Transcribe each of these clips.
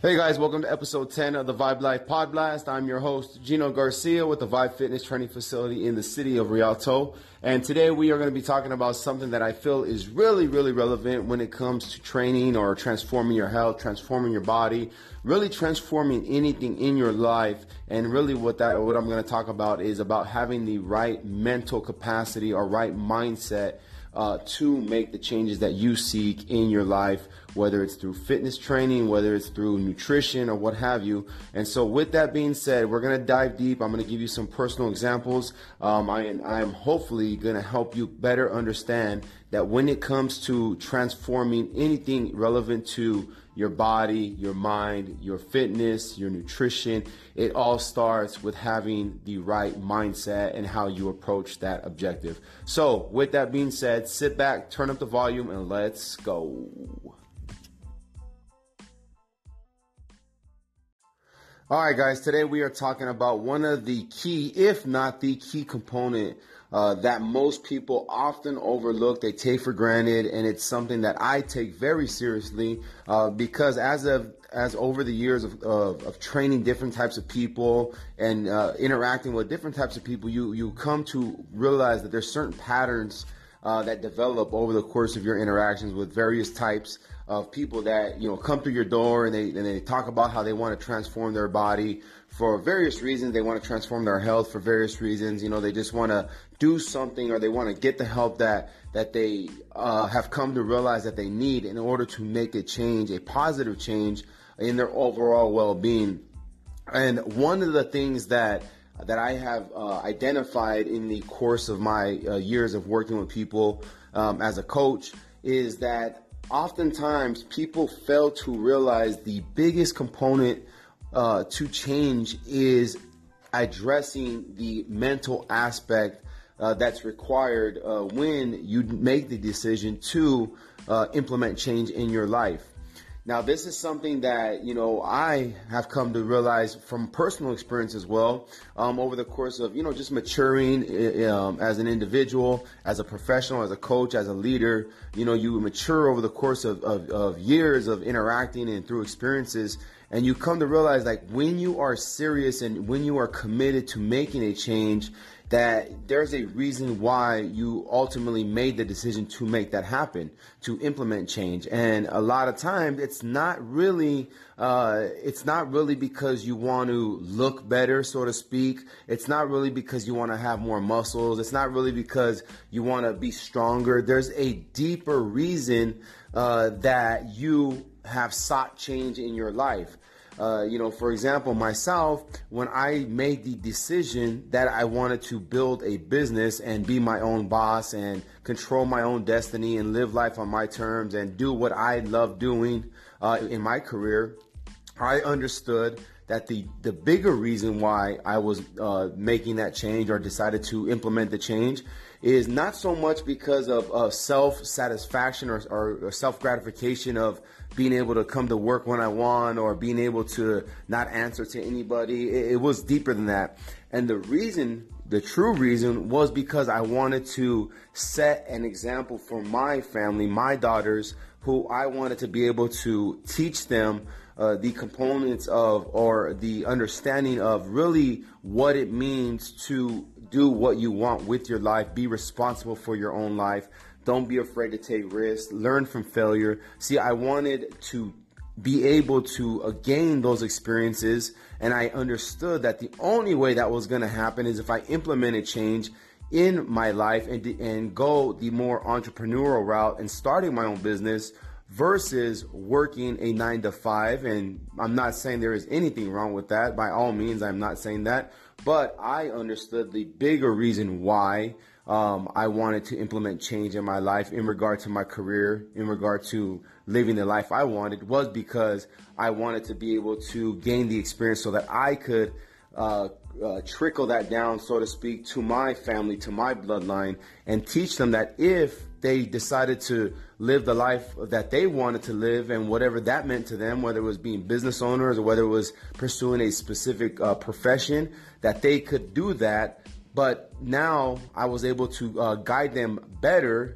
Hey guys, welcome to episode 10 of the Vibe Life Pod Blast. I'm your host, Gino Garcia with the Vibe Fitness Training Facility in the city of Rialto. And today we are going to be talking about something that I feel is really, really relevant when it comes to training or transforming your health, transforming your body, really transforming anything in your life. And really what that, what I'm going to talk about is about having the right mental capacity or right mindset uh, to make the changes that you seek in your life, whether it's through fitness training, whether it's through nutrition or what have you. And so, with that being said, we're going to dive deep. I'm going to give you some personal examples. Um, I, I'm hopefully going to help you better understand that when it comes to transforming anything relevant to your body, your mind, your fitness, your nutrition. It all starts with having the right mindset and how you approach that objective. So, with that being said, sit back, turn up the volume, and let's go. All right, guys, today we are talking about one of the key, if not the key component uh, that most people often overlook, they take for granted, and it's something that I take very seriously uh, because as of as over the years of, of, of training different types of people and uh, interacting with different types of people, you you come to realize that there's certain patterns uh, that develop over the course of your interactions with various types of people that you know come through your door and they and they talk about how they want to transform their body for various reasons. They want to transform their health for various reasons. You know, they just want to do something or they want to get the help that that they uh, have come to realize that they need in order to make a change, a positive change in their overall well-being. And one of the things that that I have uh, identified in the course of my uh, years of working with people um, as a coach is that oftentimes people fail to realize the biggest component uh, to change is addressing the mental aspect uh, that's required uh, when you make the decision to uh, implement change in your life. Now, this is something that, you know, I have come to realize from personal experience as well um, over the course of, you know, just maturing um, as an individual, as a professional, as a coach, as a leader. You know, you mature over the course of, of, of years of interacting and through experiences and you come to realize like when you are serious and when you are committed to making a change that there's a reason why you ultimately made the decision to make that happen to implement change. And a lot of times it's not really uh, it's not really because you want to look better so to speak. It's not really because you want to have more muscles. It's not really because you want to be stronger. There's a deeper reason uh, that you have sought change in your life. Uh, you know, for example, myself, when I made the decision that I wanted to build a business and be my own boss and control my own destiny and live life on my terms and do what I love doing uh, in my career, I understood that the, the bigger reason why I was uh, making that change or decided to implement the change is not so much because of, self satisfaction or, or self gratification of being able to come to work when I want or being able to not answer to anybody. It, it was deeper than that. And the reason, the true reason, was because I wanted to set an example for my family, my daughters, who I wanted to be able to teach them uh, the components of or the understanding of really what it means to do what you want with your life, be responsible for your own life, don't be afraid to take risks. Learn from failure. See, I wanted to be able to uh, gain those experiences, and I understood that the only way that was going to happen is if I implemented change in my life and, and go the more entrepreneurial route and starting my own business versus working a nine to five. And I'm not saying there is anything wrong with that. By all means, I'm not saying that. But I understood the bigger reason why um, I wanted to implement change in my life in regard to my career, in regard to living the life I wanted, was because I wanted to be able to gain the experience so that I could uh, uh, trickle that down, so to speak, to my family, to my bloodline, and teach them that if they decided to live the life that they wanted to live and whatever that meant to them, whether it was being business owners or whether it was pursuing a specific uh, profession, that they could do that. But now I was able to uh, guide them better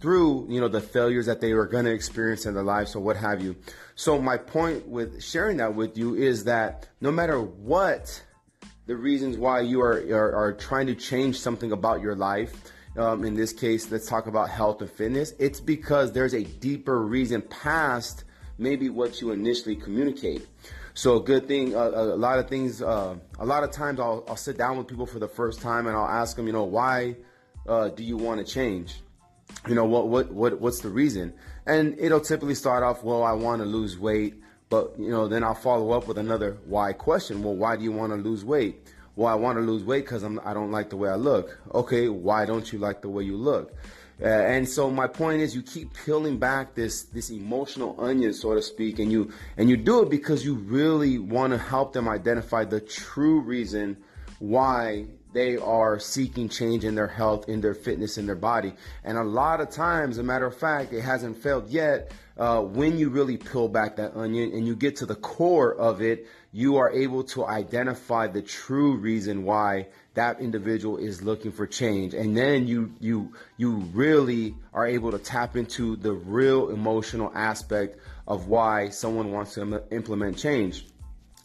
through you know the failures that they were going to experience in their lives or what have you. So my point with sharing that with you is that no matter what the reasons why you are are, are trying to change something about your life um, in this case let's talk about health and fitness it's because there's a deeper reason past maybe what you initially communicate so a good thing, uh, a lot of things, uh, a lot of times I'll, I'll sit down with people for the first time and I'll ask them, you know, why uh, do you want to change? You know, what, what, what, what's the reason? And it'll typically start off, well, I want to lose weight. But, you know, then I'll follow up with another why question. Well, why do you want to lose weight? Well, I want to lose weight because I don't like the way I look. Okay, why don't you like the way you look? Uh, and so my point is, you keep peeling back this this emotional onion, so to speak, and you and you do it because you really want to help them identify the true reason why they are seeking change in their health, in their fitness, in their body. And a lot of times, a matter of fact, it hasn't failed yet. Uh, when you really peel back that onion and you get to the core of it, you are able to identify the true reason why that individual is looking for change and then you you you really are able to tap into the real emotional aspect of why someone wants to implement change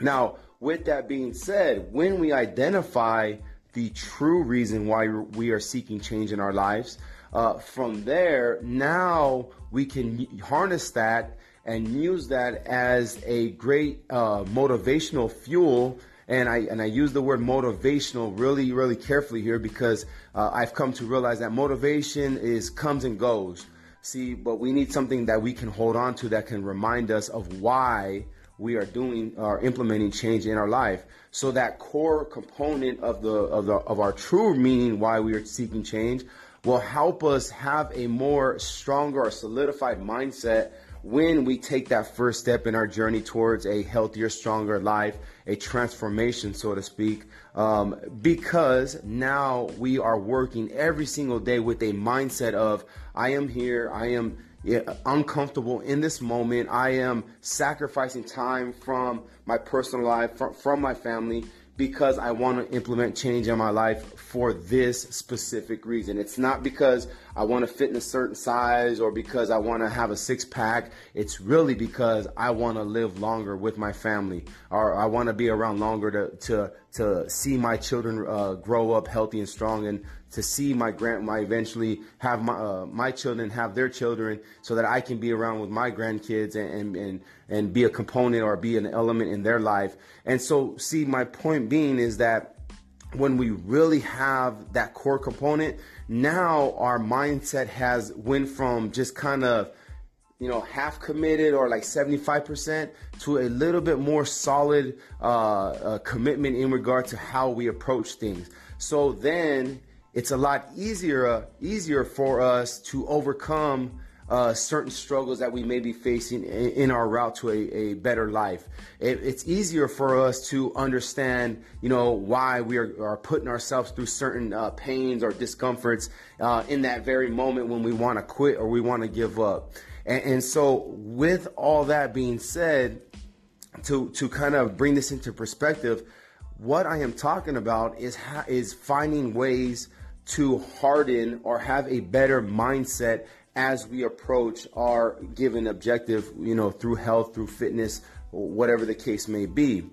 now with that being said when we identify the true reason why we are seeking change in our lives uh, from there now we can harness that and use that as a great uh, motivational fuel and I and I use the word motivational really really carefully here because uh, I've come to realize that motivation is comes and goes. See, but we need something that we can hold on to that can remind us of why we are doing or implementing change in our life. So that core component of the of the of our true meaning why we are seeking change will help us have a more stronger or solidified mindset when we take that first step in our journey towards a healthier, stronger life, a transformation, so to speak, um, because now we are working every single day with a mindset of, I am here, I am uncomfortable in this moment, I am sacrificing time from my personal life, from, from my family, because I want to implement change in my life for this specific reason. It's not because I want to fit in a certain size or because I want to have a six pack. It's really because I want to live longer with my family or I want to be around longer to, to, to see my children uh, grow up healthy and strong and to see my grand, my eventually have my, uh, my children have their children so that I can be around with my grandkids and, and, and, and be a component or be an element in their life. And so, see, my point being is that when we really have that core component, now our mindset has went from just kind of you know half committed or like 75% to a little bit more solid uh, uh, commitment in regard to how we approach things so then it's a lot easier easier for us to overcome uh, certain struggles that we may be facing in, in our route to a, a better life. It, it's easier for us to understand, you know, why we are, are putting ourselves through certain uh, pains or discomforts uh, in that very moment when we want to quit or we want to give up. And, and so, with all that being said, to to kind of bring this into perspective, what I am talking about is ha- is finding ways to harden or have a better mindset as we approach our given objective, you know, through health, through fitness, whatever the case may be.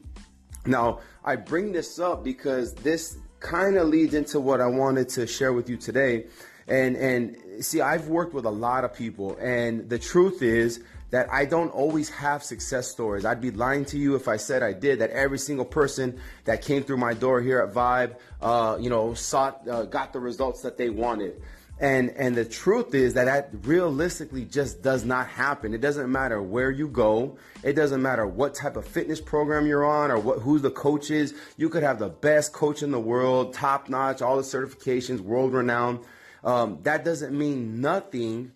Now, I bring this up because this kind of leads into what I wanted to share with you today. And and see, I've worked with a lot of people, and the truth is that I don't always have success stories. I'd be lying to you if I said I did. That every single person that came through my door here at Vibe, uh, you know, sought, uh, got the results that they wanted. And and the truth is that that realistically just does not happen. It doesn't matter where you go. It doesn't matter what type of fitness program you're on or what who the coach is. You could have the best coach in the world, top notch, all the certifications, world renowned. Um, that doesn't mean nothing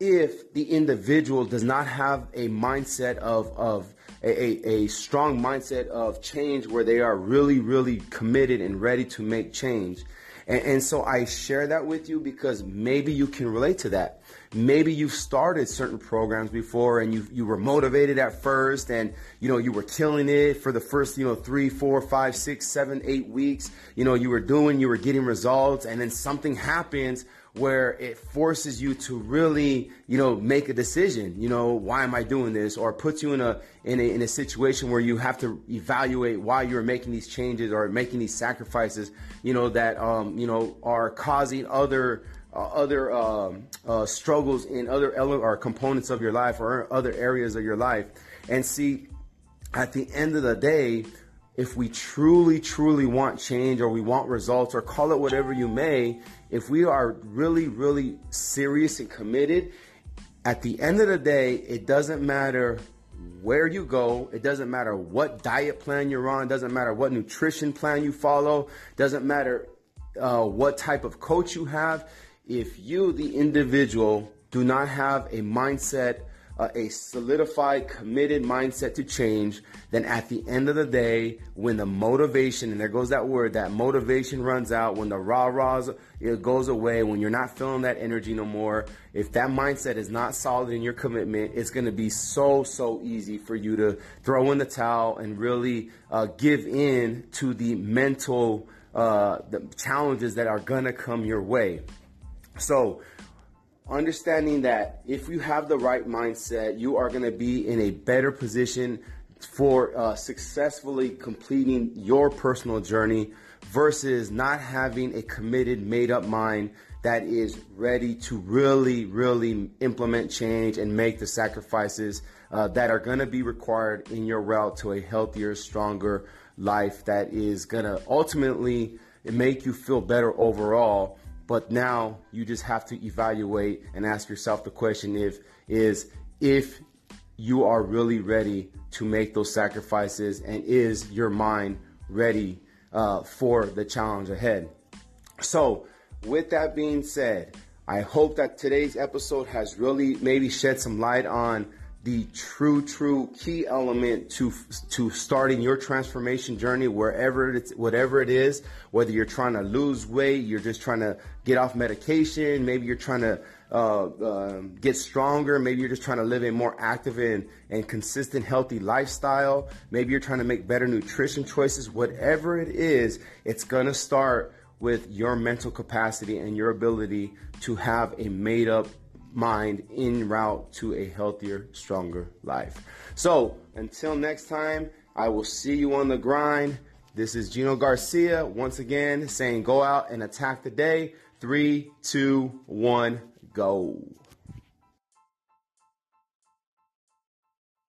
if the individual does not have a mindset of of a, a, a strong mindset of change where they are really really committed and ready to make change. And, and so I share that with you because maybe you can relate to that. Maybe you've started certain programs before and you, you were motivated at first and, you know, you were killing it for the first, you know, three, four, five, six, seven, eight weeks. You know, you were doing, you were getting results and then something happens where it forces you to really, you know, make a decision. You know, why am I doing this? Or puts you in a in a in a situation where you have to evaluate why you're making these changes or making these sacrifices. You know that um, you know are causing other uh, other um, uh, struggles in other ele- or components of your life or other areas of your life. And see, at the end of the day, if we truly, truly want change or we want results or call it whatever you may, if we are really, really serious and committed, at the end of the day, it doesn't matter where you go, it doesn't matter what diet plan you're on, doesn't matter what nutrition plan you follow, doesn't matter uh, what type of coach you have. If you, the individual, do not have a mindset uh, a solidified, committed mindset to change, then at the end of the day, when the motivation, and there goes that word, that motivation runs out, when the rah rahs it goes away, when you're not feeling that energy no more, if that mindset is not solid in your commitment, it's going to be so, so easy for you to throw in the towel and really uh, give in to the mental uh, the challenges that are going to come your way. So, understanding that if you have the right mindset, you are going to be in a better position for uh, successfully completing your personal journey versus not having a committed, made up mind that is ready to really, really implement change and make the sacrifices uh, that are going to be required in your route to a healthier, stronger life that is going to ultimately make you feel better overall but now you just have to evaluate and ask yourself the question if is if you are really ready to make those sacrifices and is your mind ready uh, for the challenge ahead. So, with that being said, I hope that today's episode has really maybe shed some light on the true, true key element to to starting your transformation journey wherever it's whatever it is. Whether you're trying to lose weight, you're just trying to get off medication, maybe you're trying to uh, uh, get stronger, maybe you're just trying to live a more active and, and consistent, healthy lifestyle. Maybe you're trying to make better nutrition choices. Whatever it is, it's gonna start with your mental capacity and your ability to have a made up mind en route to a healthier, stronger life. So until next time, I will see you on the grind. This is Gino Garcia once again saying go out and attack the day. Three, two, one, go.